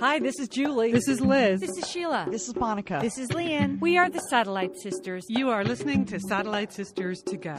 Hi, this is Julie. This is Liz. This is Sheila. This is Monica. This is Leanne. We are the Satellite Sisters. You are listening to Satellite Sisters to Go.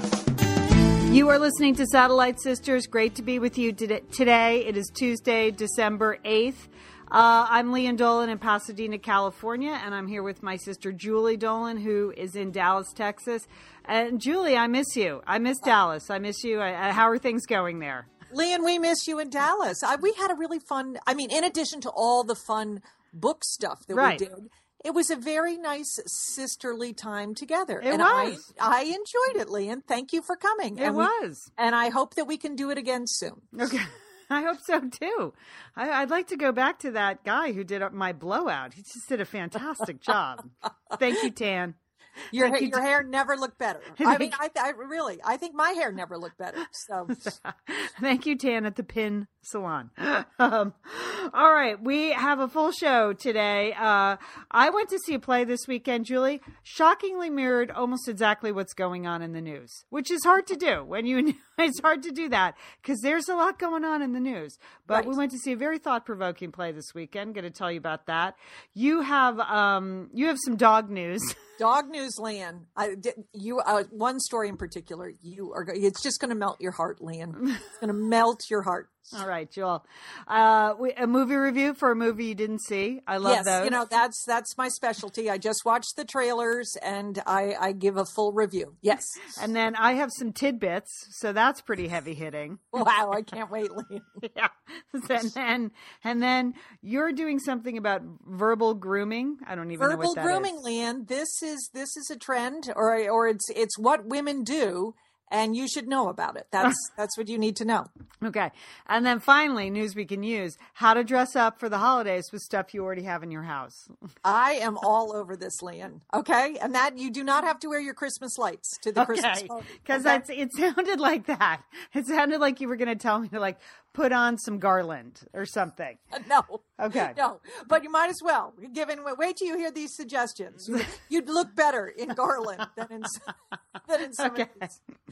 You are listening to Satellite Sisters. Great to be with you today. It is Tuesday, December 8th. Uh, I'm Lian Dolan in Pasadena, California, and I'm here with my sister Julie Dolan, who is in Dallas, Texas. And Julie, I miss you. I miss Dallas. I miss you. I, how are things going there? Lian, we miss you in Dallas. I, we had a really fun. I mean, in addition to all the fun book stuff that right. we did, it was a very nice sisterly time together. It and was. I, I enjoyed it, Lian. Thank you for coming. It and was. We, and I hope that we can do it again soon. Okay. I hope so too. I, would like to go back to that guy who did uh, my blowout. He just did a fantastic job. Thank you, Tan. Your your hair never looked better. I mean, I, I really, I think my hair never looked better. So, thank you, Tan, at the Pin Salon. Um, all right, we have a full show today. Uh, I went to see a play this weekend, Julie. Shockingly mirrored almost exactly what's going on in the news, which is hard to do when you. It's hard to do that because there's a lot going on in the news. But right. we went to see a very thought provoking play this weekend. Going to tell you about that. You have um, you have some dog news. Dog news, Lian. I you uh, one story in particular. You are. It's just going to melt your heart, Lian. It's going to melt your heart. All right, Joel. Uh, we, a movie review for a movie you didn't see. I love yes, those. you know that's that's my specialty. I just watch the trailers and I, I give a full review. Yes, and then I have some tidbits, so that's pretty heavy hitting. Wow, I can't wait, Lian. yeah, and then and then you're doing something about verbal grooming. I don't even verbal know what that grooming, is. Lian. This is this is a trend, or or it's it's what women do and you should know about it. That's that's what you need to know. Okay. And then finally, news we can use: how to dress up for the holidays with stuff you already have in your house. I am all over this, Lian. Okay, and that you do not have to wear your Christmas lights to the okay. Christmas because okay? it sounded like that. It sounded like you were going to tell me to like put on some garland or something. No. Okay. No, but you might as well. Given wait till you hear these suggestions. You'd look better in garland than in than in some okay. of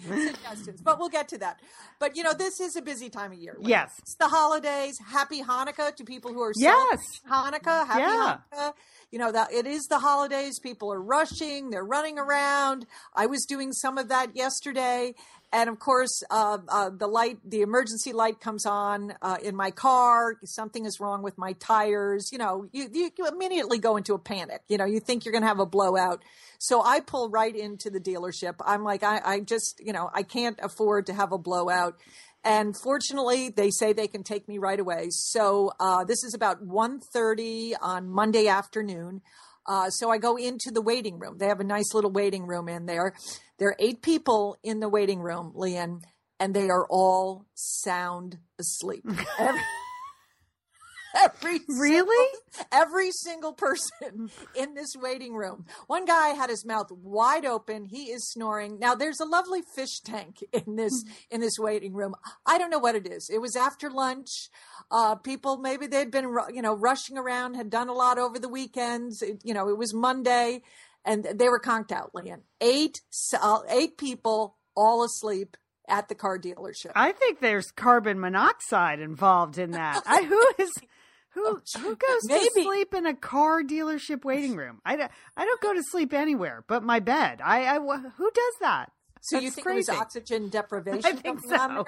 these suggestions. But we'll get to that. But you know, this is a busy time of year. Yes. It's the holidays. Happy Hanukkah to people who are yes. Hanukkah. Happy yeah. Hanukkah. You know that it is the holidays. People are rushing. They're running around. I was doing some of that yesterday and of course uh, uh, the light the emergency light comes on uh, in my car. Something is wrong with my tires. You know you, you, you immediately go into a panic. You know you think you're going to have a blowout. So i pull right into the dealership. I'm like I, I just you know i can't afford to have a blowout. And fortunately they say they can take me right away. So uh, this is about 1.30 on monday afternoon. Uh, so I go into the waiting room. They have a nice little waiting room in there. There are eight people in the waiting room, Lian, and they are all sound asleep. Every, every really single, every single person in this waiting room. One guy had his mouth wide open. He is snoring. Now there's a lovely fish tank in this in this waiting room. I don't know what it is. It was after lunch. Uh, people maybe they'd been you know rushing around, had done a lot over the weekends. It, you know, it was Monday, and they were conked out. Lian, eight uh, eight people all asleep at the car dealership. I think there's carbon monoxide involved in that. I, who is who who goes Maybe. to sleep in a car dealership waiting room? I, don't- I don't go to sleep anywhere but my bed. I, I who does that? So you That's think crazy. it was oxygen deprivation I think so.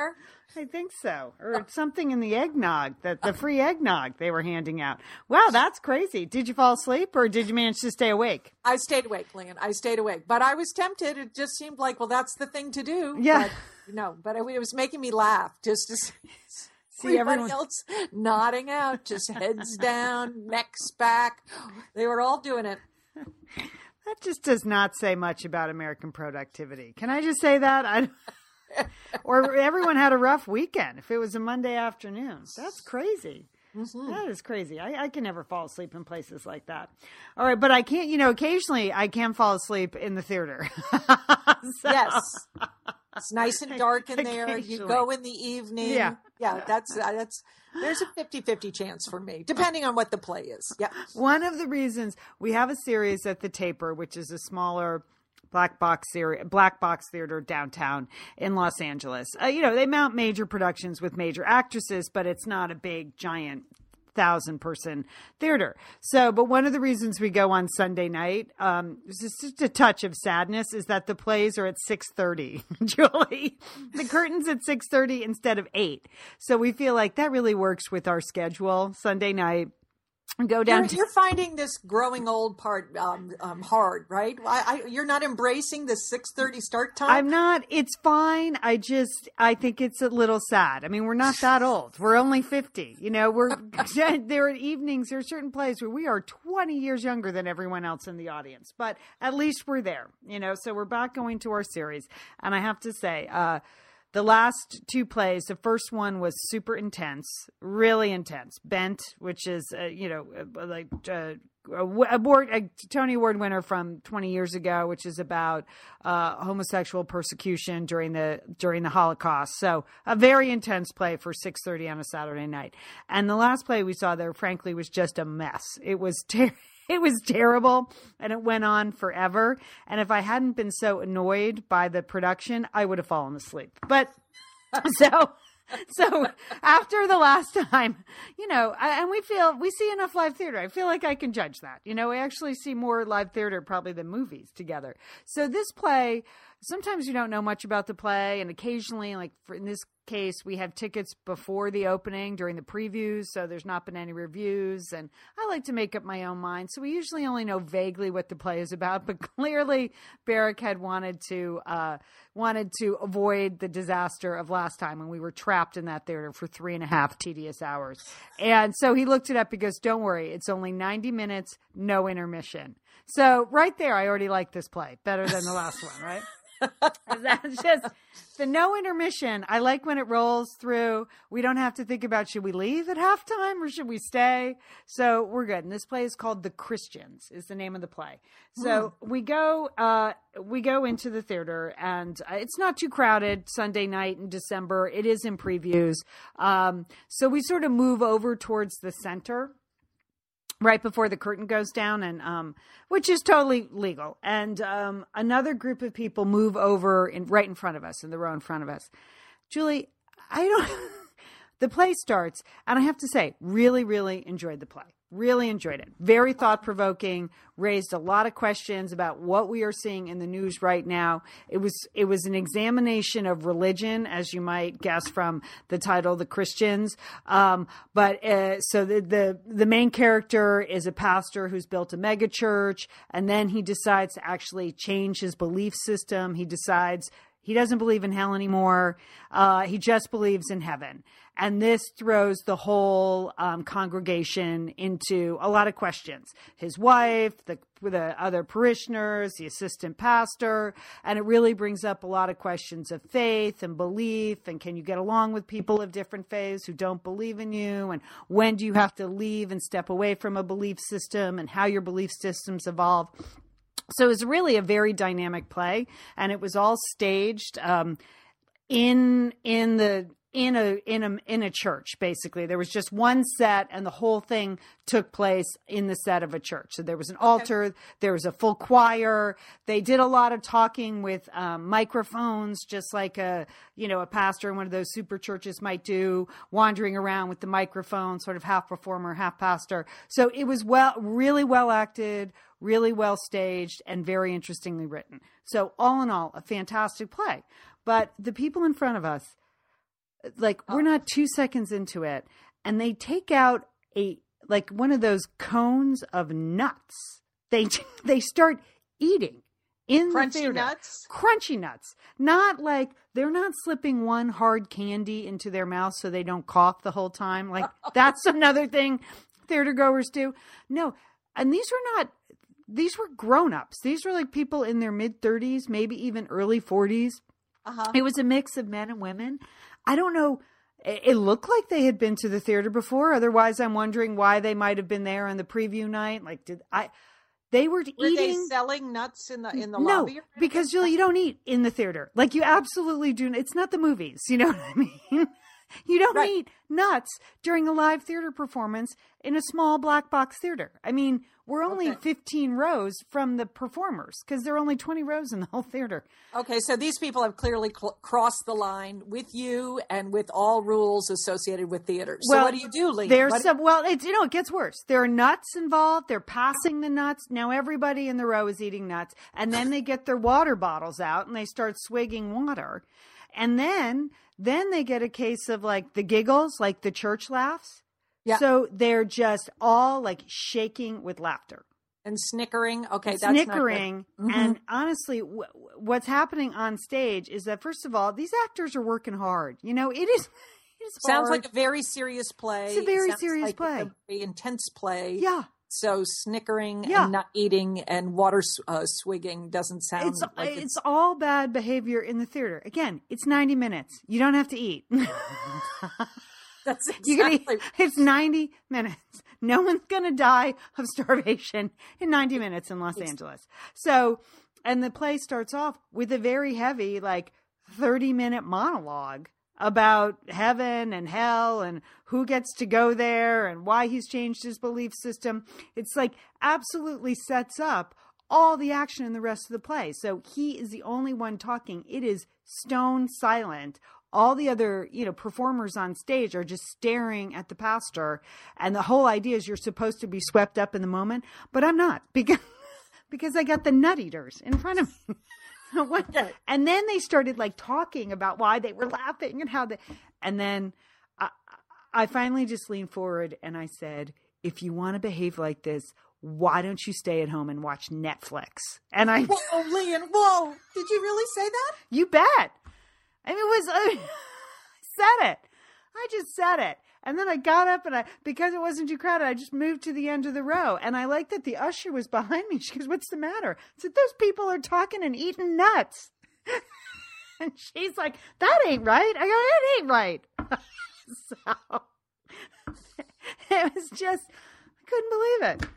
I think so, or something in the eggnog that the free eggnog they were handing out. Wow, that's crazy. Did you fall asleep or did you manage to stay awake? I stayed awake, Lian. I stayed awake, but I was tempted. It just seemed like, well, that's the thing to do. Yeah. But, no, but it, it was making me laugh just to see, See everybody everyone. else nodding out, just heads down, necks back. They were all doing it. That just does not say much about American productivity. Can I just say that? I or everyone had a rough weekend if it was a Monday afternoon. That's crazy. Mm-hmm. That is crazy. I, I can never fall asleep in places like that. All right, but I can't, you know, occasionally I can fall asleep in the theater. So- Yes. It's nice and dark in there. You go in the evening. Yeah. Yeah, that's uh, that's there's a 50-50 chance for me, depending on what the play is. Yeah. One of the reasons we have a series at the Taper, which is a smaller black box theater, black box theater downtown in Los Angeles. Uh, you know, they mount major productions with major actresses, but it's not a big giant thousand person theater. So, but one of the reasons we go on Sunday night, um, is just a touch of sadness, is that the plays are at six thirty. Julie, the curtains at six thirty instead of eight. So we feel like that really works with our schedule. Sunday night go down you're, to you're finding this growing old part um, um, hard right I, I, you're not embracing the 6.30 start time I'm not. It's fine. I just, I think it's a little sad. I mean, we're not that old. We're only 50. You know, we're, there are evenings, there are certain plays where we are 20 years younger than everyone else in the audience, but at least we're there, you know, so we're back going to our series. And I have to say, uh, the last two plays, the first one was super intense, really intense. Bent, which is, uh, you know, uh, like uh, a, a Tony Award winner from 20 years ago, which is about uh, homosexual persecution during the during the Holocaust. So a very intense play for 6:30 on a Saturday night. And the last play we saw there, frankly, was just a mess. It was terrible it was terrible and it went on forever. And if I hadn't been so annoyed by the production, I would have fallen asleep. But so so after the last time, you know, and we feel we see enough live theater. I feel like I can judge that. You know, we actually see more live theater probably than movies together. So this play, sometimes you don't know much about the play, and occasionally, like for, in this case, we have tickets before the opening during the previews, so there's not been any reviews. And I like to make up my own mind, so we usually only know vaguely what the play is about. But clearly, Barrick had wanted to uh, wanted to avoid the disaster of last time when we were trapped in that theater for three and a half tedious hours. And so he looked it up. He goes, "Don't worry, it's only 90 minutes, no intermission." So right there, I already like this play better than the last one, right? That's just the no intermission. I like when it rolls through. We don't have to think about should we leave at halftime or should we stay. So we're good. And this play is called The Christians. Is the name of the play. So mm. we go. Uh, we go into the theater, and uh, it's not too crowded. Sunday night in December. It is in previews. Um, so we sort of move over towards the center right before the curtain goes down and um, which is totally legal. And um, another group of people move over in right in front of us in the row in front of us. Julie i don't the play starts and i have to say really really enjoyed the play Really enjoyed it. Very thought provoking. Raised a lot of questions about what we are seeing in the news right now. It was it was an examination of religion, as you might guess from the title, "The Christians." Um, but uh, so the, the the main character is a pastor who's built a megachurch, and then he decides to actually change his belief system. He decides he doesn't believe in hell anymore. Uh, he just believes in heaven. And this throws the whole um, congregation into a lot of questions. His wife, the, the other parishioners, the assistant pastor, and it really brings up a lot of questions of faith and belief. And can you get along with people of different faiths who don't believe in you? And when do you have to leave and step away from a belief system and how your belief systems evolve? So it was really a very dynamic play, and it was all staged um, in in the in a in a in a church basically. There was just one set and the whole thing took place in the set of a church. So there was an altar okay. there was a full choir. They did a lot of talking with um, microphones just like a you know a pastor in one of those super churches might do wandering around with the microphone sort of half performer half pastor. So it was well really well acted really well staged and very interestingly written. So all in all a fantastic play. But the people in front of us like we're oh. not two seconds into it and they take out a like one of those cones of nuts. They they start eating in crunchy the theater. nuts? Crunchy nuts. Not like they're not slipping one hard candy into their mouth so they don't cough the whole time. Like that's another thing theater goers do. No and these were not these were grown-ups these were like people in their mid 30s maybe even early 40s uh-huh. it was a mix of men and women I don't know. It looked like they had been to the theater before. Otherwise, I'm wondering why they might have been there on the preview night. Like, did I? They were, were eating. They selling nuts in the in the no, lobby. because Julie, you don't eat in the theater. Like you absolutely do. It's not the movies. You know what I mean? You don't Right. eat nuts during a live theater performance in a small black box theater. I mean, we're only Okay. 15 rows from the performers because there are only 20 rows in the whole theater. Okay, so these people have clearly cl- crossed the line with you and with all rules associated with theaters. so what do you do, Lee? There's What- some, well, it's, you know, it gets worse. There are nuts involved. They're passing the nuts. Now everybody in the row is eating nuts. And then they get their water bottles out and they start swigging water. And then, then they get a case of like the giggles, like the church laughs. Yeah. So they're just all like shaking with laughter. and snickering. Okay, that's snickering. Mhm. And honestly, w- what's happening on stage is that first of all, these actors are working hard. You know, it is. It is Sounds hard. like a very serious play. It's a very serious like play. A very intense play. yeah. So snickering Yeah. and not eating and water uh, swigging doesn't sound It's like it's all bad behavior in the theater. Again, it's ninety minutes. You don't have to eat. that's can eat. exactly It's ninety minutes. No one's gonna die of starvation in ninety minutes in Los Angeles. So, and the play starts off with a very heavy, like thirty minute monologue about heaven and hell and who gets to go there and why he's changed his belief system. It's like absolutely sets up all the action in the rest of the play. So he is the only one talking. It is stone silent. All the other, you know, performers on stage are just staring at the pastor. And the whole idea is you're supposed to be swept up in the moment, but I'm not because because I got the nut eaters in front of me. What- Okay. And then they started like talking about why they were laughing and how they, and then I, I finally just leaned forward and I said, if you want to behave like this, why don't you stay at home and watch Netflix? And I, Whoa, Lian! Whoa! Did you really say that? you bet. I mean, it was, I said it. I just said it. And then I got up and I, because it wasn't too crowded, I just moved to the end of the row. And I liked that the usher was behind me. She goes, What's the matter? I said, Those people are talking and eating nuts. and she's like, That ain't right. I go, It ain't right. so it was just, I couldn't believe it.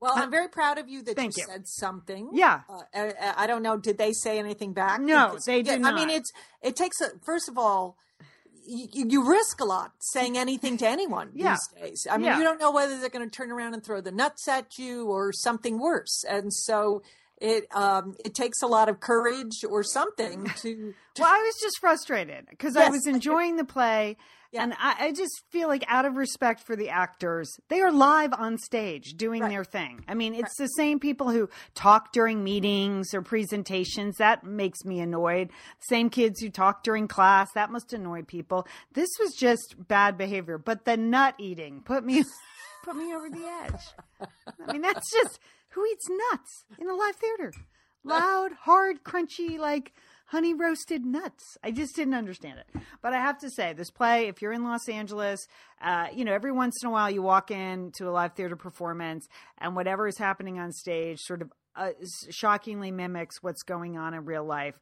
Well, I'm very proud of you that Thank you, you. said something. Yeah. Uh, I, I don't know. Did they say anything back? No, Because- they did not. I mean, it's it takes a first of all. You, you risk a lot saying anything to anyone Yeah. these days. I mean, Yeah. you don't know whether they're going to turn around and throw the nuts at you or something worse. And so it um, it takes a lot of courage or something to. to Well, I was just frustrated because I was enjoying the play. Yeah. And I, I just feel like, out of respect for the actors, they are live on stage doing Right. their thing. I mean, it's the same people who talk during meetings or presentations. That makes me annoyed. Same kids who talk during class. That must annoy people. This was just bad behavior. But the nut eating put me put me over the edge. I mean, that's just who eats nuts in a live theater? Loud, hard, crunchy, like honey roasted nuts. I just didn't understand it. But I have to say, this play, if you're in Los Angeles, uh, you know, every once in a while you walk into a live theater performance and whatever is happening on stage sort of uh, shockingly mimics what's going on in real life.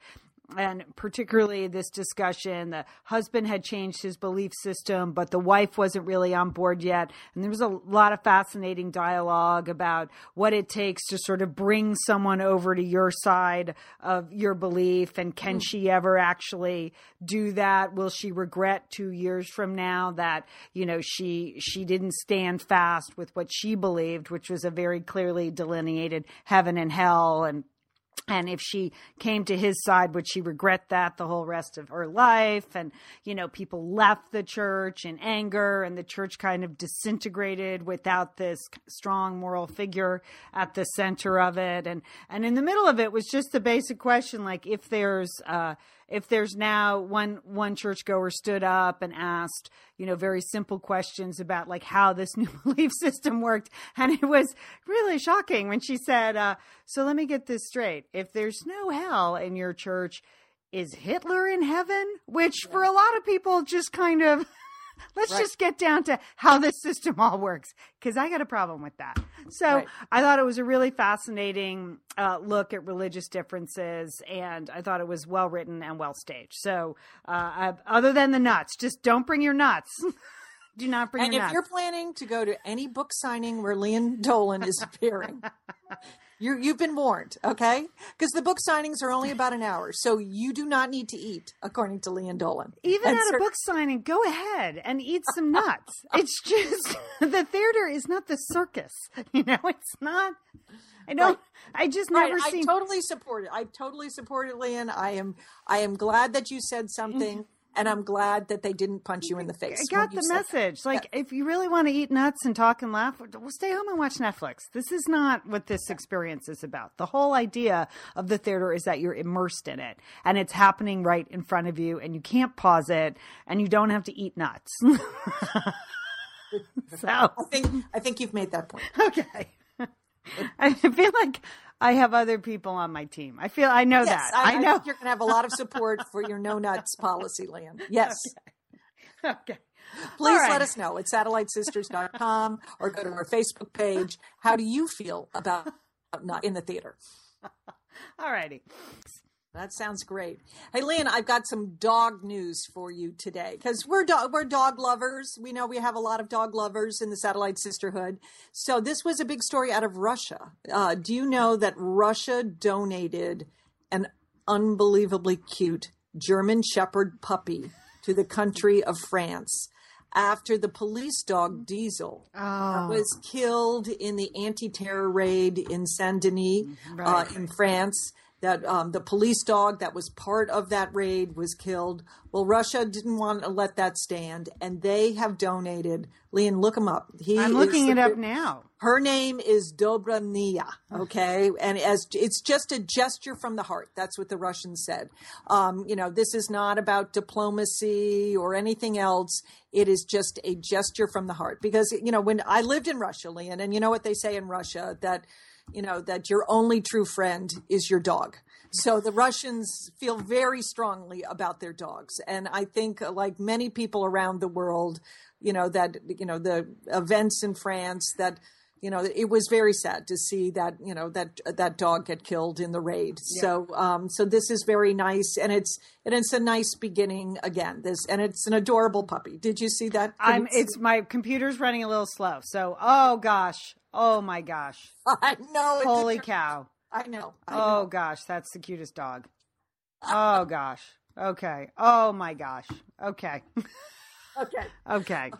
And particularly this discussion, the husband had changed his belief system, but the wife wasn't really on board yet. And there was a lot of fascinating dialogue about what it takes to sort of bring someone over to your side of your belief. And can mm. she ever actually do that? Will she regret two years from now that, you know, she, she didn't stand fast with what she believed, which was a very clearly delineated heaven and hell and and if she came to his side, would she regret that the whole rest of her life? And, you know, people left the church in anger and the church kind of disintegrated without this strong moral figure at the center of it. And, and in the middle of it was just the basic question, like if there's, uh, if there's now one one churchgoer stood up and asked you know very simple questions about like how this new belief system worked. And it was really shocking when she said uh, so let me get this straight. If there's no hell in your church is hitler in heaven? Which for a lot of people just kind of let's Right. just get down to how this system all works because i got a problem with that so Right. i thought it was a really fascinating uh, look at religious differences and i thought it was well written and well staged so uh, I, other than the nuts just don't bring your nuts do not bring your nuts and if nuts you're planning to go to any book signing where Lian Dolan is appearing, You you've been warned, okay? Because the book signings are only about an hour, so you do not need to eat, according to Lian Dolan. Even And at cer- a book signing, go ahead and eat some nuts. It's just the theater is not the circus. You know, it's not. I don't. I just Right, never I seen. totally support it. I totally support it, Lian. I am I am glad that you said mm-hmm. something, and I'm glad that they didn't punch you in the face. I got the said that. message. Like, if you really want to eat nuts and talk and laugh, well, stay home and watch Netflix. This is not what this experience is about. The whole idea of the theater is that you're immersed in it and it's happening right in front of you and you can't pause it and you don't have to eat nuts. so, I think I think you've made that point. okay. I feel like I have other people on my team. I feel I know Yes, that. I, know. think you're going to have a lot of support for your no nuts policy, Lian. Yes. okay. Please All right. let us know at satellitesisters.com or go to our Facebook page. How do you feel about not in the theater? All righty. That sounds great. Hey, Lynn, I've got some dog news for you today because we're dog we're dog lovers. We know we have a lot of dog lovers in the Satellite Sisterhood. So this was a big story out of Russia. Uh, do you know that Russia donated an unbelievably cute German Shepherd puppy to the country of France after the police dog Diesel Oh. was killed in the anti-terror raid in Saint Denis uh, in France. That um, the police dog that was part of that raid was killed. Well, Russia didn't want to let that stand, and they have donated. Lian, look him up. He I'm looking the- it up now. her name is Dobrynya. Okay, and as it's just a gesture from the heart. That's what the Russians said. Um, you know, this is not about diplomacy or anything else. It is just a gesture from the heart. Because you know, when I lived in Russia, Lian, and you know what they say in Russia that you know that your only true friend is your dog. So the Russians feel very strongly about their dogs, and I think, uh, like many people around the world, you know that you know the events in France that you know it was very sad to see that you know that that dog get killed in the raid so um so this is very nice and it's and it's a nice beginning again this and it's an adorable puppy did you see that I'm it's my computer's running a little slow. So, oh gosh. Oh my gosh. i know Holy cow. i know I Oh know. gosh, that's the cutest dog. Oh gosh. Okay. Oh my gosh. Okay. okay Okay.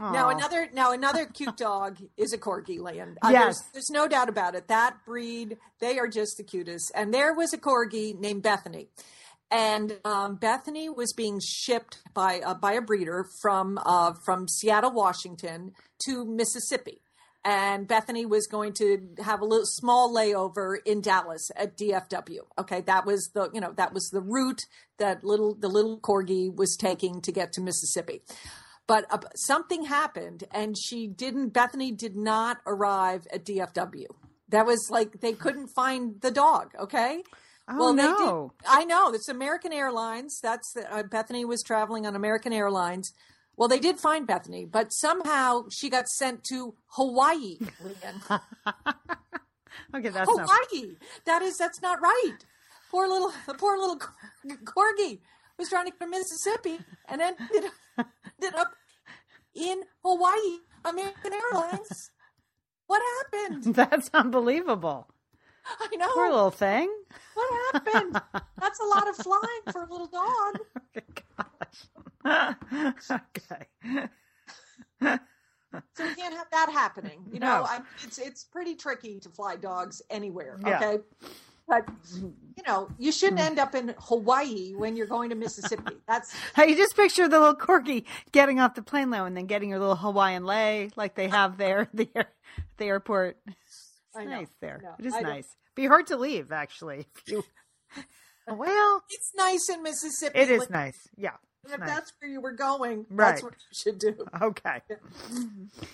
Now another now another cute dog is a corgi land. Uh, Yes. there's, there's no doubt about it. That breed, they are just the cutest. And there was a corgi named Bethany, and um, Bethany was being shipped by uh, by a breeder from uh, from Seattle, Washington, to Mississippi. And Bethany was going to have a little small layover in Dallas at DFW. Okay, that was the you know that was the route that little the little corgi was taking to get to Mississippi. But uh, something happened and she didn't bethany did not arrive at dfw that was like they couldn't find the dog okay? Oh, they no. did, i know it's american airlines. That's the, uh, bethany was traveling on american airlines well they did find bethany but somehow she got sent to hawaii Okay, that's not hawaii! That is that's not right! Poor little the poor little corgi was trying to go to mississippi and ended, ended up in hawaii american airlines. What happened? That's unbeliable. i know Poor little thing. what happened that's a lot of flying for a little dog oh, Gosh. okay. so we can't have that happening you No. know I, it's it's pretty tricky to fly dogs anywhere Yeah. okay but you know you shouldn't end up in hawaii when you're going to mississippi that's Hey, you just picture the little corgi getting off the plane though, and then getting your little Hawaiian lay like they have there at the, air, the airport. It's I know, nice there. I. It is I don't- nice. Be hard to leave actually. Well, it's nice in mississippi it is Like, nice. Yeah. if nice. that's where you were going Right. that's what you should do Okay.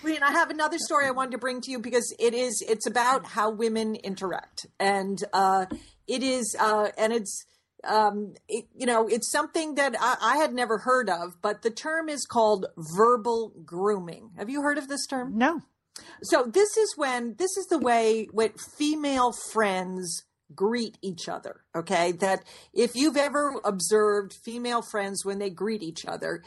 And I have another story I wanted to bring to you because it is it's about how women interact, and uh, it is uh, and it's um, it, you know it's something that I, I had never heard of, but the term is called verbal grooming. Have you heard of this term? No. So this is when this is the way when female friends greet each other. Okay, that if you've ever observed female friends when they greet each other,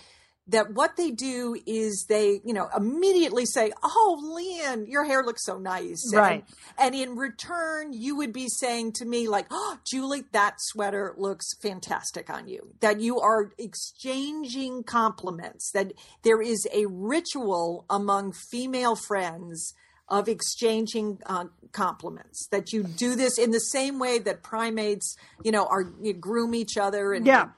that what they do is they, you know, immediately say, "Oh, Lian, your hair looks so nice." Right. And, and in return, you would be saying to me like, "Oh, Julie, that sweater looks fantastic on you." That you are exchanging compliments. That there is a ritual among female friends of exchanging uh, compliments. That you do this in the same way that primates, you know, are you groom each other and Yeah.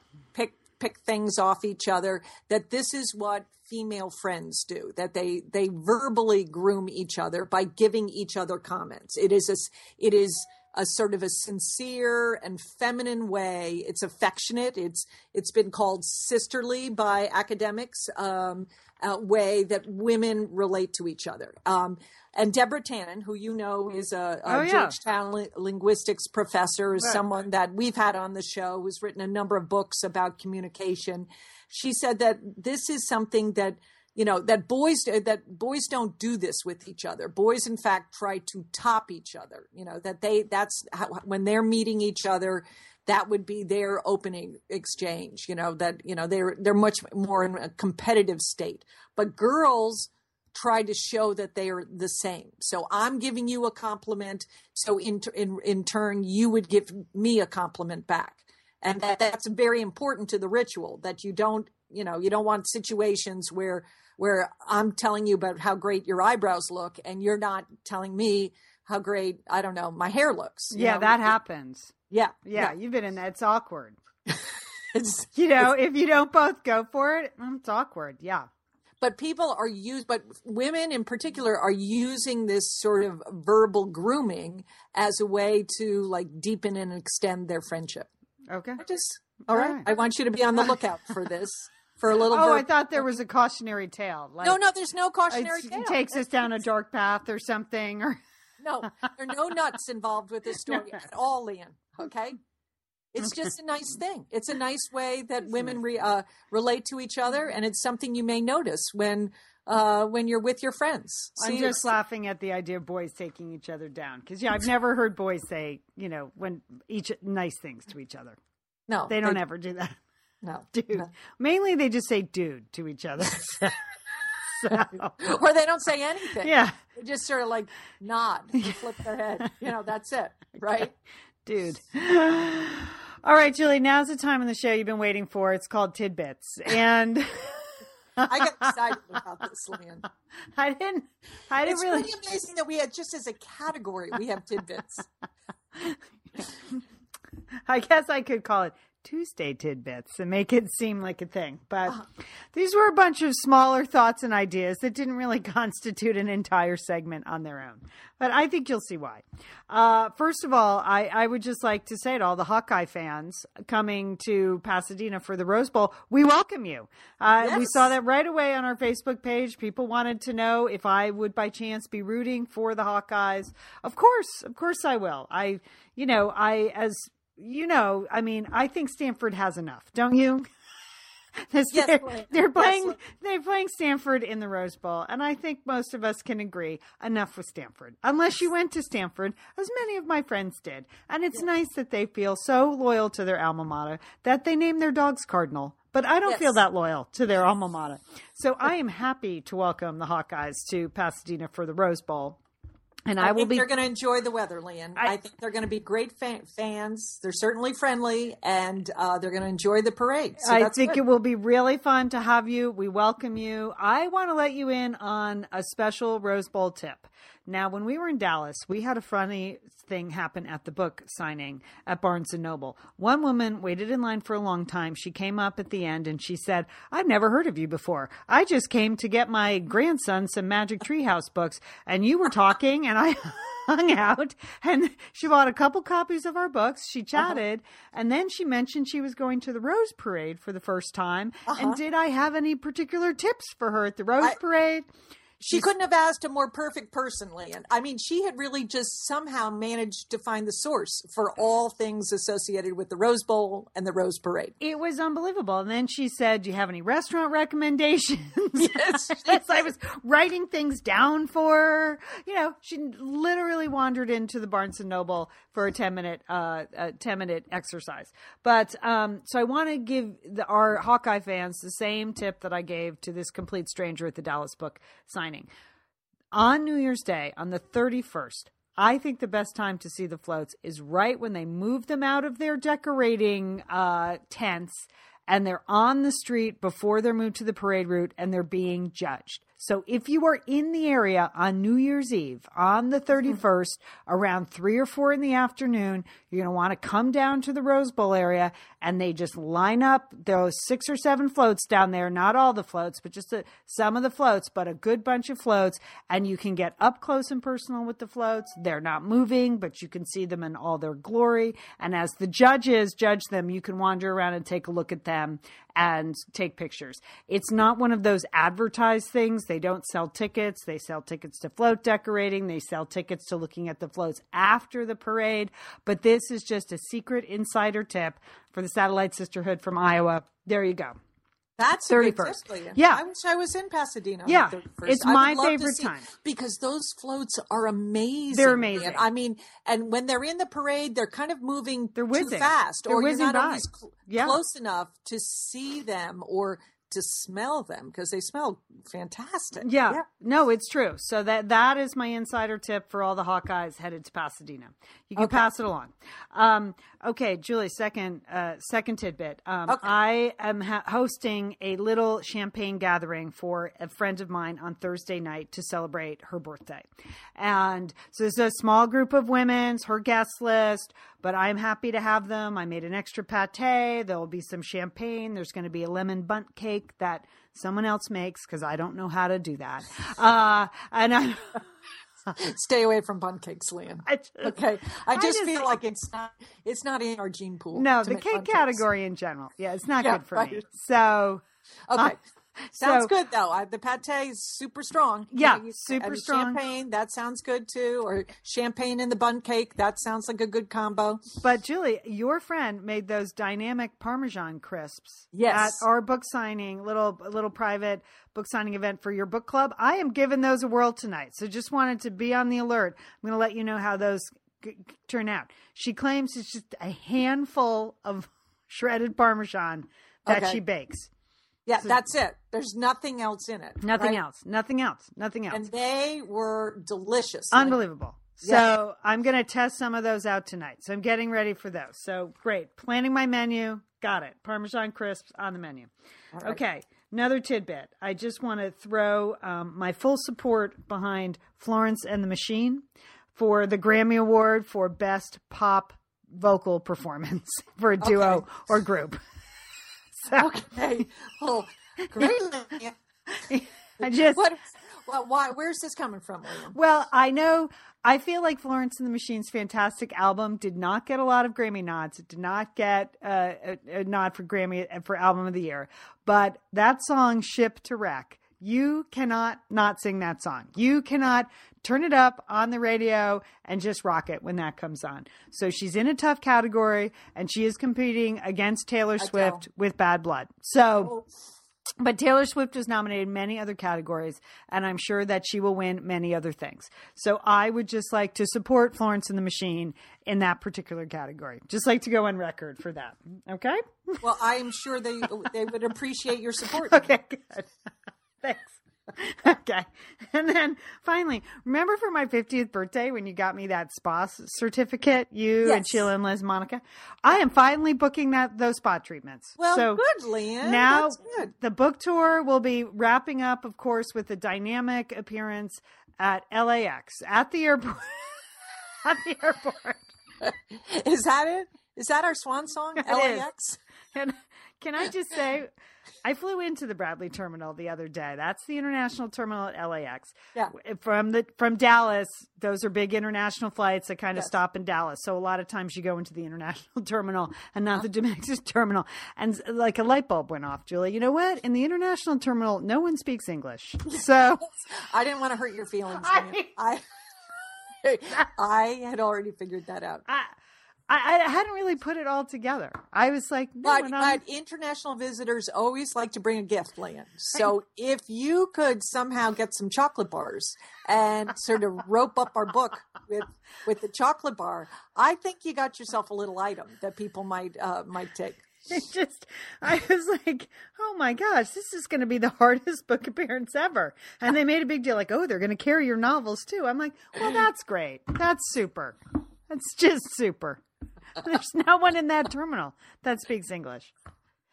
Pick things off each other. That this is what female friends do. That they they verbally groom each other by giving each other comments. It is a it is a sort of a sincere and feminine way. It's affectionate. It's it's been called sisterly by academics. Um, uh, way that women relate to each other. Um, and Deborah Tannen, who you know is a, a Oh, yeah. Georgetown li- linguistics professor, is someone that we've had on the show, who's written a number of books about communication. She said that this is something that you know that boys uh, that boys don't do this with each other. Boys, in fact, try to top each other. You know that they that's how, when they're meeting each other. That would be their opening exchange. You know that you know they're they're much more in a competitive state. But girls try to show that they are the same. So I'm giving you a compliment. So in in in turn, you would give me a compliment back, and that that's very important to the ritual. That you don't you know you don't want situations where where I'm telling you about how great your eyebrows look, and you're not telling me how great I don't know my hair looks. Yeah, know? that happens. Yeah, Yeah, you've been in that. It's awkward. It's, You know, if you don't both go for it, mm, it's awkward. Yeah. but people are used but women in particular are using this sort of verbal grooming as a way to like deepen and extend their friendship Okay. I just all right All right. i want you to be on the lookout for this for a little Oh, I thought there was a cautionary tale. Like, no no there's no cautionary tale. it takes us down a dark path or something. Or no there are no nuts involved with this story at all Lian okay it's just a nice thing it's a nice way that women re, uh, relate to each other and it's something you may notice when uh, when you're with your friends I'm just laughing at the idea of boys taking each other down because yeah, I've never heard boys say you know when each nice things to each other. no They don't ever do that, no dude. no. Mainly, they just say dude to each other. so, or they don't say anything yeah, They just sort of like nod and flip their head. You know, that's it, right? dude. All right, Julie. Now's the time in the show you've been waiting for. It's called tidbits, and I got excited about this, Lynn. I didn't. I didn't It's really. pretty amazing that we had just as a category we have tidbits. I guess I could call it Tuesday tidbits and make it seem like a thing. But these were a bunch of smaller thoughts and ideas that didn't really constitute an entire segment on their own. But I think you'll see why. Uh, first of all, I, I would just like to say to all the Hawkeye fans coming to Pasadena for the Rose Bowl, we welcome you. Uh, We saw that right away on our Facebook page. People wanted to know if I would by chance be rooting for the Hawkeyes. Of course, of course I will. I, you know, I, as you know, I mean, I think Stanford has enough, don't you? Yes, they're, they're playing. Yes, they're playing Stanford in the Rose Bowl, and I think most of us can agree enough with Stanford. Unless you went to Stanford, as many of my friends did, and it's nice that they feel so loyal to their alma mater that they name their dogs Cardinal. But I don't Yes. feel that loyal to their alma mater, so I am happy to welcome the Hawkeyes to Pasadena for the Rose Bowl, and I, I, will think be. they're going to enjoy the weather, Lian. I- I, think they're going to be great fa- fans. They're certainly friendly, and uh, they're going to enjoy the parade. So I think good. it will be really fun to have you. We welcome you. I want to let you in on a special Rose Bowl tip. Now, when we were in Dallas, we had a funny thing happen at the book signing at Barnes and Noble. One woman waited in line for a long time. She came up at the end and she said, "I've never heard of you before. I just came to get my grandson some Magic Treehouse books, and you were talking, and I." hung out and she bought a couple copies of our books. She uh-huh. chatted and then she mentioned she was going to the Rose Parade for the first time. And uh-huh. did I have any particular tips for her at the Rose I- Parade? She couldn't have asked a more perfect person, Lian. I mean, she had really just somehow managed to find the source for all things associated with the Rose Bowl and the Rose Parade. It was unbelievable. And then she said, Do you have any restaurant recommendations? Yes, As I was writing things down for her. You know, she literally wandered into the Barnes and Noble for a 10 minute, uh, a 10 minute exercise. But, um, so I want to give the, our Hawkeye fans the same tip that I gave to this complete stranger at the Dallas book signing. On New Year's Day, on the 31st, I think the best time to see the floats is right when they move them out of their decorating uh, tents and they're on the street before they're moved to the parade route and they're being judged. So if you are in the area on New Year's Eve on the mm-hmm. 31st around three or four in the afternoon, you're going to want to come down to the Rose Bowl area and they just line up those six or seven floats down there. Not all the floats, but just a, some of the floats, but a good bunch of floats. And you can get up close and personal with the floats. They're not moving, but you can see them in all their glory. And as the judges judge them, you can wander around and take a look at them and take pictures. It's not one of those advertised things. They don't sell tickets. They sell tickets to float decorating. They sell tickets to looking at the floats after the parade. But this is just a secret insider tip for the Satellite Sisterhood from Iowa. There you go. That's a good 31st. tip, Leah. Yeah. I wish I was in Pasadena. Yeah. the 31st. It's my favorite see- time. because those floats are amazing. They're amazing. I mean, and when they're in the parade, they're kind of moving They're too fast, They're or you're not by. always cl- Yeah. close enough to see them or to smell them because they smell fantastic. Yeah. No, it's true. So that that is my insider tip for all the Hawkeyes headed to Pasadena. You can pass it along. Um, okay, Julie. Second, uh, second tidbit. Um, Okay. I am ha- hosting a little champagne gathering for a friend of mine on Thursday night to celebrate her birthday, and so it's a small group of women. It's her guest list, but I'm happy to have them. I made an extra pate. There will be some champagne. There's going to be a lemon Bundt cake that someone else makes because I don't know how to do that. Uh, and I, Stay away from Bundt cakes, Lian. I just- Okay, I just just- feel like it's not it's not in our gene pool. no, the cake Bundt cakes. category in general. Yeah, it's not Yeah, good for me. So, Okay. Sounds so- good though. I, the pate is super strong. Yeah, you- super strong. Champagne that sounds good too, or champagne in the Bundt cake that sounds like a good combo. but Julie, your friend made those dynamic Parmesan crisps Yes. at our book signing, little little private book signing event for your book club. I am giving those a whirl tonight, so just wanted to be on the alert. I'm going to let you know how those g- g- turn out. She claims it's just a handful of shredded Parmesan that Okay. she bakes. Yeah, that's it. There's nothing else in it. Nothing right? else. Nothing else. Nothing else. And they were delicious. Unbelievable. Yeah. So I'm going to test some of those out tonight. So I'm getting ready for those. So great. Planning my menu. Got it. Parmesan crisps on the menu. right. Okay. Another tidbit. I just want to throw um, my full support behind Florence and the Machine for the Grammy Award for Best Pop Vocal Performance for a duo Okay. or group. So Okay. Oh, great. I just what? Well, why? Where's this coming from, William? Well, I know. I feel like Florence and the Machine's fantastic album did not get a lot of Grammy nods. It did not get uh, a, a nod for Grammy for Album of the Year. But that song, "Ship to Wreck," you cannot not sing that song. You cannot turn it up on the radio and just rock it when that comes on. So she's in a tough category, and she is competing against Taylor Swift with Bad Blood. So. Oh. But Taylor Swift was nominated in many other categories, and I'm sure that she will win many other things. So I would just like to support Florence and the Machine in that particular category. Just like to go on record for that. Okay? Well, I'm sure they they would appreciate your support. Okay, good. Thanks. Okay. And then finally, remember for my 50th birthday when you got me that spa certificate, you and Yes. Sheila and Liz Monica? I am finally booking that those spa treatments. Well, so good, Lian. now That's good. the book tour will be wrapping up, of course, with a dynamic appearance at LAX at the airport. at the airport. Is that it? Is that our swan song? LAX. And can I just say, I flew into the Bradley terminal the other day. That's the international terminal at LAX. Yeah. From the from Dallas, those are big international flights that kind of Yes. stop in Dallas. So a lot of times you go into the international terminal and not the domestic terminal. And like a light bulb went off, Julie. You know what? In the international terminal, no one speaks English. So I didn't want to hurt your feelings. I- I I had already figured that out. I, I, I hadn't really put it all together. I was like, no, But, but international visitors always like to bring a gift, Lynn. So if you could somehow get some chocolate bars and sort of rope up our book with with the chocolate bar, I think you got yourself a little item that people might uh, might take. it just I was like, oh my gosh, this is going to be the hardest book appearance ever. And they made a big deal, like, oh, they're going to carry your novels too. I'm like, well, that's great. That's super. That's just super. There's no one in that terminal that speaks English.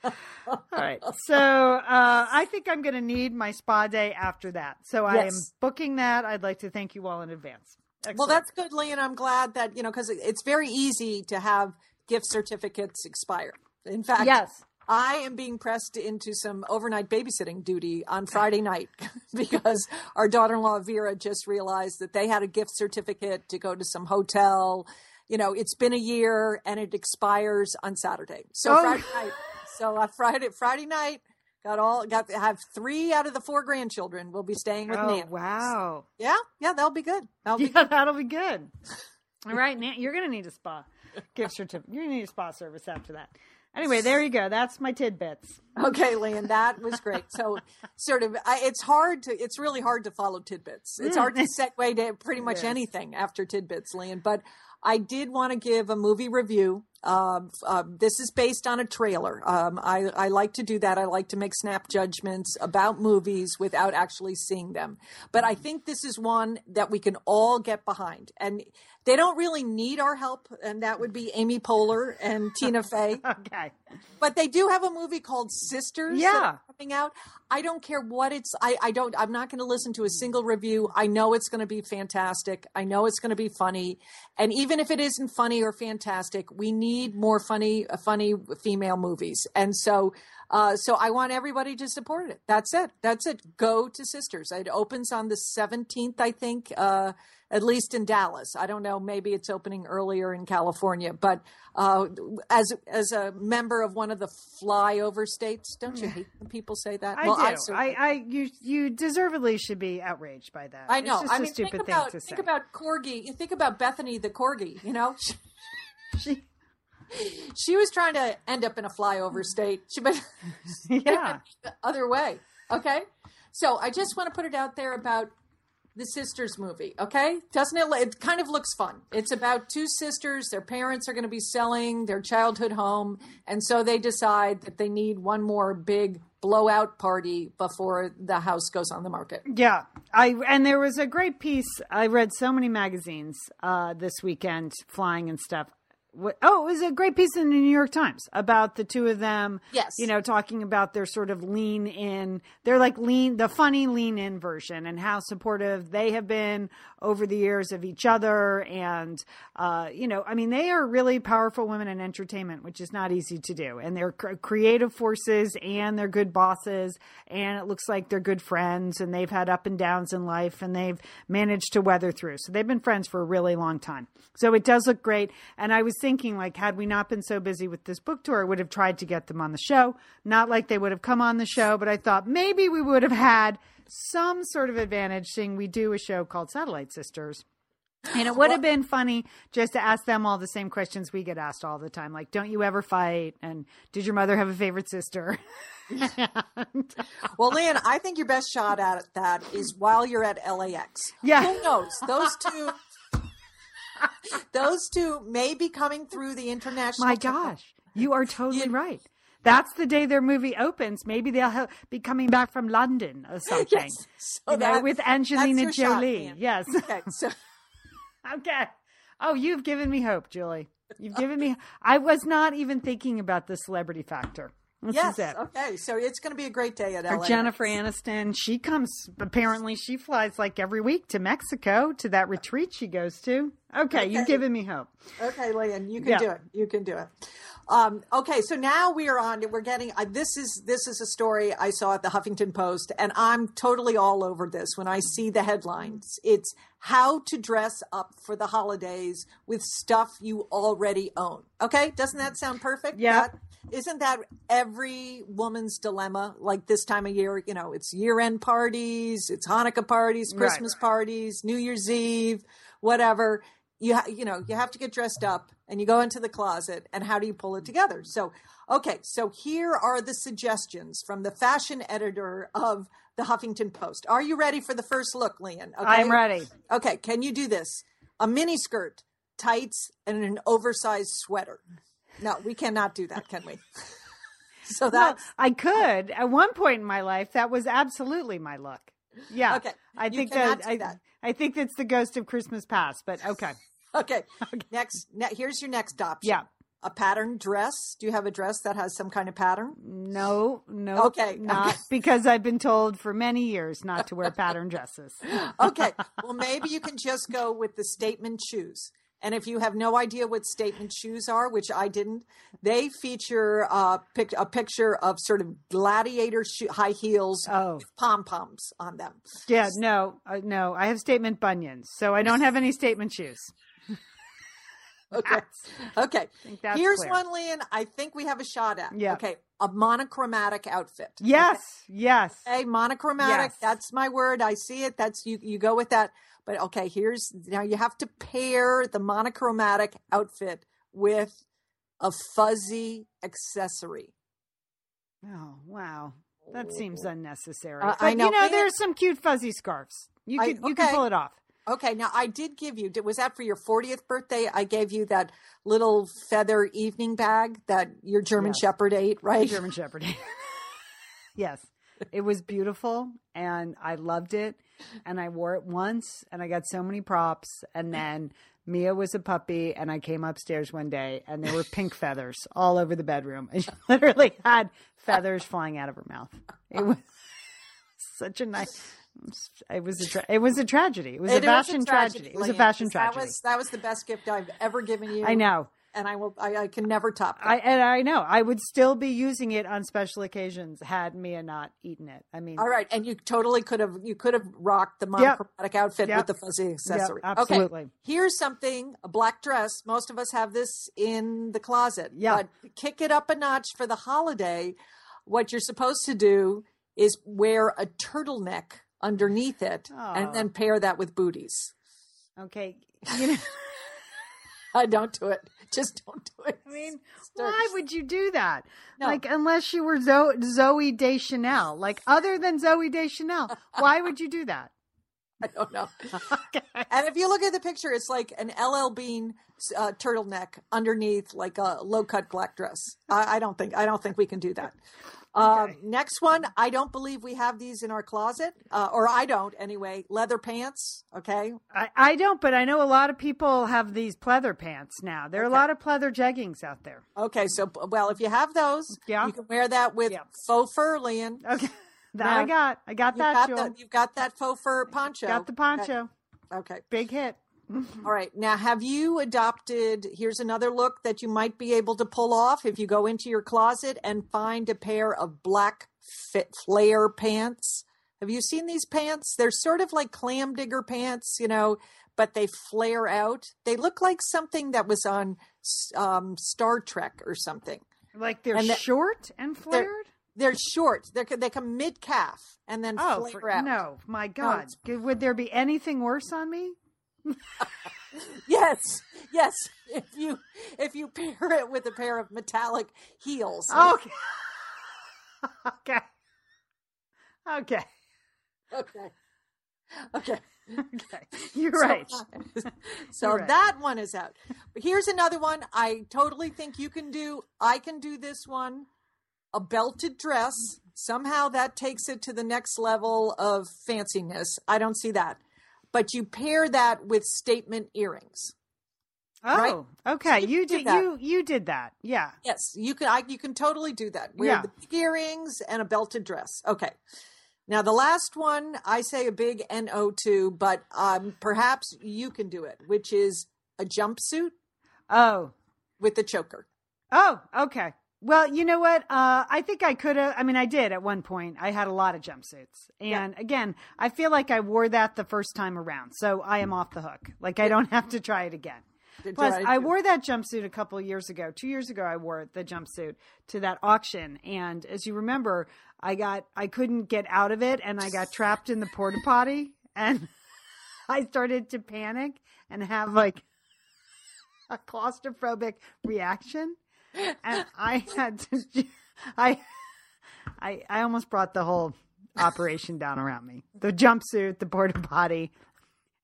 All right. So uh, I think I'm going to need my spa day after that. So I am booking that. I'd like to thank you all in advance. Well, that's good, Lynn. I'm glad that you know because it's very easy to have gift certificates expire. In fact, yes. I am being pressed into some overnight babysitting duty on Friday night because our daughter in law Vera just realized that they had a gift certificate to go to some hotel. You know, it's been a year and it expires on Saturday. So Oh. Friday night. So uh, Friday Friday night got all got have three out of the four grandchildren will be staying with Oh, Nan. wow. Yeah, yeah, that'll be good. That'll be Yeah, that'll be good. All right, Nan, you're going to need a spa gift certificate. You're to need a spa service after that. Anyway, there you go. That's my tidbits. Okay, Lian, that was great. So, sort of, I, it's hard to, it's really hard to follow tidbits. It's hard to segue to pretty much anything after tidbits, Lian. But I did want to give a movie review. Um, uh, this is based on a trailer. Um, I, I like to do that. I like to make snap judgments about movies without actually seeing them. But I think this is one that we can all get behind. And they don't really need our help, and that would be Amy Poehler and Tina Fey Okay. but they do have a movie called Sisters. Yeah. coming out. I don't care what it's. I I don't. I'm not going to listen to a single review. I know it's going to be fantastic. I know it's going to be funny. And even if it isn't funny or fantastic, we need more funny, uh, funny female movies. And so. Uh, so I want everybody to support it. That's it. That's it. Go to Sisters. It opens on the 17th, I think, uh, at least in Dallas. I don't know. Maybe it's opening earlier in California. But uh, as as a member of one of the flyover states, don't you hate when people say that? I well, do. I, certainly- I, you, you deservedly should be outraged by that. I know. It's just I a mean, stupid think thing about to say. think about corgi. Think about Bethany the corgi. You know, She- she was trying to end up in a flyover state. She but yeah. the other way. Okay. So I just want to put it out there about the sisters movie. Okay. Doesn't it? It kind of looks fun. It's about two sisters. Their parents are going to be selling their childhood home. And so they decide that they need one more big blowout party before the house goes on the market. Yeah, I and there was a great piece. I read so many magazines uh, this weekend, flying and stuff. What, oh, it was a great piece in the New York Times about the two of them. Yes. you know, talking about their sort of lean in. They're like lean, the funny lean in version, and how supportive they have been over the years of each other. And uh, you know, I mean, they are really powerful women in entertainment, which is not easy to do. And they're cr- creative forces, and they're good bosses, and it looks like they're good friends, and they've had up and downs in life, and they've managed to weather through. So they've been friends for a really long time. So it does look great. And I was thinking, like, had we not been so busy with this book tour, I would have tried to get them on the show. Not like they would have come on the show, but I thought maybe we would have had some sort of advantage seeing we do a show called Satellite Sisters. And it would have been funny just to ask them all the same questions we get asked all the time. Like, don't you ever fight? And did your mother have a favorite sister? And- Well, Lynn, I think your best shot at that is while you're at LAX. Yeah. Who knows? Those two. Those two may be coming through the international. My gosh, you are totally right. That's the day their movie opens. Maybe they'll be coming back from London or something. Yes. So you know, with Angelina your shot, Jolie. Yes. Okay, so okay. Oh, you've given me hope, Julie. You've given me. I was not even thinking about the celebrity factor. This yes, is it. okay. So it's going to be a great day at Or LAX. Jennifer Aniston, she comes. Apparently, she flies like every week to Mexico to that retreat she goes to. Okay, you've given me hope. Okay, Lynn, you can Yeah. do it. You can do it. Um, okay, so now we are on. We're getting. Uh, this is this is a story I saw at the Huffington Post, and I'm totally all over this when I see the headlines. It's how to dress up for the holidays with stuff you already own. Okay, doesn't that sound perfect? Yeah. That- isn't that every woman's dilemma? Like this time of year, you know, it's year-end parties, it's Hanukkah parties, Right, Christmas parties, New Year's Eve, whatever. You ha- you know, you have to get dressed up and you go into the closet and how do you pull it together? So, okay, so here are the suggestions from the fashion editor of the Huffington Post. Are you ready for the first look, Lian Okay? I'm ready. Okay, can you do this? A mini skirt, tights, and an oversized sweater. No, we cannot do that, can we? so Well, I could at one point in my life. That was absolutely my look. Yeah. Okay, I you think that I, that. I think that's the ghost of Christmas past. But okay. okay. Next, ne- here's your next option. Yeah. A pattern dress. Do you have a dress that has some kind of pattern? No, no, Okay, not okay. because I've been told for many years not to wear pattern dresses. Okay. well, maybe you can just go with the statement shoes. And if you have no idea what statement shoes are, which I didn't, they feature uh, pic- a picture of sort of gladiator shoe- high heels Oh. with pom poms on them. Yeah, no, uh, no. I have statement bunions, so I don't have any statement shoes. Okay. Okay. Here's clear. one, Lian. I think we have a shot at. Yeah. Okay. A monochromatic outfit. Yes, yes. Okay, monochromatic. Yes. That's my word. I see it. That's you. You go with that. But okay, here's now you have to pair the monochromatic outfit with a fuzzy accessory. Oh wow, that seems unnecessary. Uh, but I know. you know, there's some cute fuzzy scarves. You I- can you can pull it off. Okay, now I did give you. Was that for your 40th birthday? I gave you that little feather evening bag that your German Yes. Shepherd ate, right? German Shepherd. yes, it was beautiful, and I loved it. And I wore it once, and I got so many props. And then Mia was a puppy, and I came upstairs one day, and there were pink feathers all over the bedroom, and she literally had feathers flying out of her mouth. It was such a nice. It was a tra- it was a tragedy. It was a It is fashion tragedy. It was a fashion tragedy. That was that was the best gift I've ever given you. I know. and I will. I, I can never top that. I and I know I would still be using it on special occasions had Mia not eaten it. I mean, All right, and you totally could have you could have rocked the monochromatic outfit Yep. with the fuzzy accessory. absolutely. Okay, here's something: a black dress. Most of us have this in the closet. Yeah. But kick it up a notch for the holiday. What you're supposed to do is wear a turtleneck underneath it, Oh. and then pair that with booties. okay, you know, I don't do it. Just don't do it. I mean, Start- why would you do that? No. Like, unless you were Zoe, Zooey Deschanel, like other than Zooey Deschanel, why would you do that? I don't know. Okay. And if you look at the picture, it's like an LL Bean uh, turtleneck underneath like a low cut black dress. I, I don't think I don't think we can do that. Uh, Okay. next one, I don't believe we have these in our closet, uh, or I don't anyway. Leather pants, okay. I, I don't, but I know a lot of people have these pleather pants now. There are a lot of pleather jeggings out there. Okay, so well, if you have those, Yeah. you can wear that with Yeah. faux fur, Lian. Okay, that Now, I got. I got that. got, the, you've got that faux fur poncho. got the poncho. Okay. Big hit. All right. Now, have you adopted? Here's another look that you might be able to pull off if you go into your closet and find a pair of black fit flare pants. Have you seen these pants? They're sort of like clam digger pants, you know, but they flare out. They look like something that was on um, Star Trek or something. Like they're And short and flared. They're short. They're, they come mid calf and then Oh flare for, out. no! My God, Could- would there be anything worse on me? Yes, yes. If you if you pair it with a pair of metallic heels. Okay. okay. Okay. Okay. Okay. Okay. You're So- right. So, You're right. that one is out. But here's another one I totally think you can do. I can do this one. A belted dress. Somehow that takes it to the next level of fanciness. I don't see that. But you pair that with statement earrings. Oh, right? okay. So you You did. You you did that. Yeah. Yes, you can. I, you can totally do that. Wear Yeah. the big earrings and a belted dress. Okay. Now the last one, I say a big no to, but um, perhaps you can do it, which is a jumpsuit Oh. with the choker. Oh. Okay. Well, you know what? Uh, I think I could have. I mean, I did at one point. I had a lot of jumpsuits, and again, I feel like I wore that the first time around, so I am off the hook. Like I don't have to try it again. Plus, I wore that jumpsuit a couple of years ago. Two years ago, I wore the jumpsuit to that auction, and as you remember, I got I couldn't get out of it, and I got trapped in the porta potty, and I started to panic and have like a claustrophobic reaction, and I had to. I, I, I almost brought the whole operation down around me. The jumpsuit, the porta potty.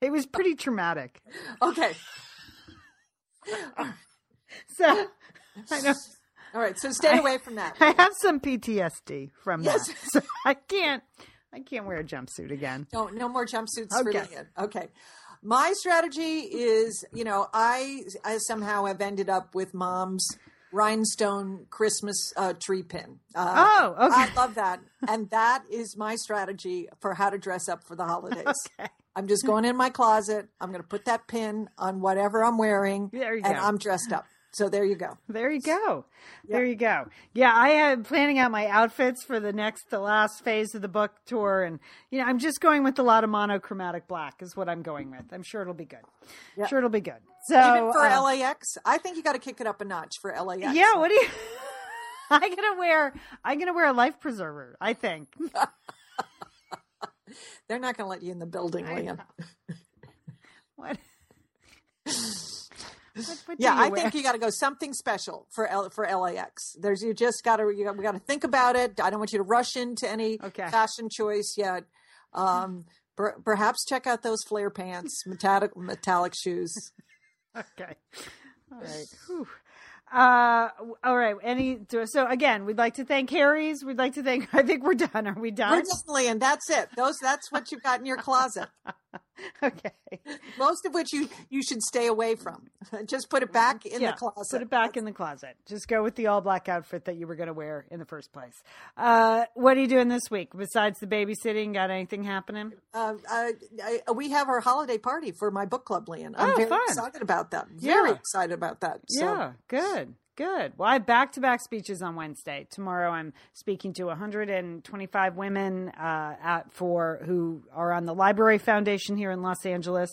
It was pretty traumatic. Okay. So I know All right. So stay away from that. I have some PTSD from Yes. that. So I can't I can't wear a jumpsuit again. No, no more jumpsuits for Okay. Lian. Okay. My strategy is, you know, I, I somehow have ended up with mom's rhinestone Christmas uh, tree pin. Uh, Oh, okay. I love that. And that is my strategy for how to dress up for the holidays. Okay. I'm just going in my closet. I'm going to put that pin on whatever I'm wearing. And go. I'm dressed up. So there you go. There you go. There you go. Yeah, I am planning out my outfits for the next, the last phase of the book tour, and you know, I'm just going with a lot of monochromatic black is what I'm going with. I'm sure it'll be good. Sure, it'll be good. So Even for uh, LAX, I think you got to kick it up a notch for LAX. yeah. What do you? I'm gonna wear. I'm gonna wear a life preserver. I think. They're not going to let you in the building, Lian. What? What- what Yeah, I wear? think you got to go something special for L, for LAX. There's you just got to you got to think about it. I don't want you to rush into any Okay. fashion choice yet. Um, per, perhaps check out those flare pants, metallic metallic shoes. Okay. All right. Whew. Uh, all right. Any so again, we'd like to thank Harry's. We'd like to thank. I think we're done. Are we done? We're definitely, and that's it. Those that's what you've got in your closet. okay. Most of which you you should stay away from. Just put it back in yeah. the closet. Put it back in the closet. Just go with the all black outfit that you were going to wear in the first place. Uh, what are you doing this week besides the babysitting? Got anything happening? Uh, uh, I, we have our holiday party for my book club, Lian. I'm Oh, very fun. excited about that. Very Yeah. excited about that. So, Yeah, good, good. Well, I have back to back speeches on Wednesday. Tomorrow, I'm speaking to 125 women uh, at for who are on the Library Foundation here in Los Angeles,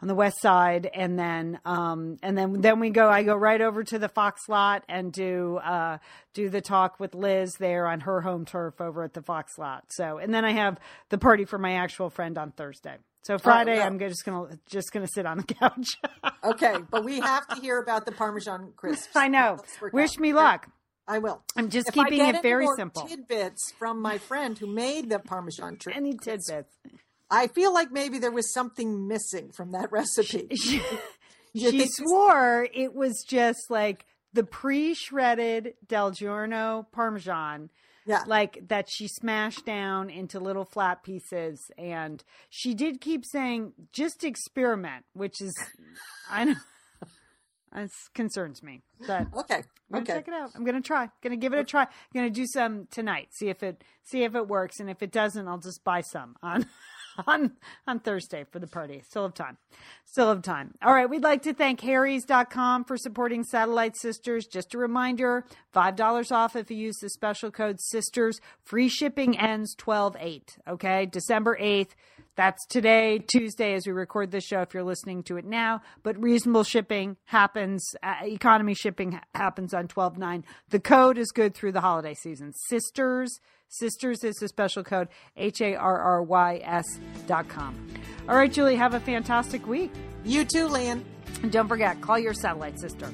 on the West Side, and then um, and then then we go. I go right over to the Fox Lot and do uh, do the talk with Liz there on her home turf over at the Fox Lot. So, and then I have the party for my actual friend on Thursday. So oh, Friday, yeah. I'm just gonna just gonna sit on the couch. Okay, but we have to hear about the Parmesan crisps. I know. Wish out. me luck. I will. I'm just If keeping it very simple. Tidbits from my friend who made the Parmesan tri- Any tidbits? I feel like maybe there was something missing from that recipe. She, she swore it was just like the pre-shredded DiGiorno Parmesan, Yeah. like that she smashed down into little flat pieces, and she did keep saying just experiment, which is, I know, it concerns me, but. Okay. I'm gonna Okay. check it out. I'm gonna try. Gonna give it a try. I'm gonna do some tonight. See if it see if it works, and if it doesn't, I'll just buy some on on on Thursday for the party. Still have time. Still have time. All right. We'd like to thank Harry's.com for supporting Satellite Sisters. Just a reminder: five dollars off if you use the special code Sisters. Free shipping ends 12-8. Okay, December eighth. That's today, Tuesday, as we record this show. If you're listening to it now, but reasonable shipping happens, uh, economy shipping ha- happens on 12 9. The code is good through the holiday season. Sisters, Sisters is the special code, H A R R Y S dot com. All right, Julie, have a fantastic week. You too, Lian. And don't forget, call your satellite sister.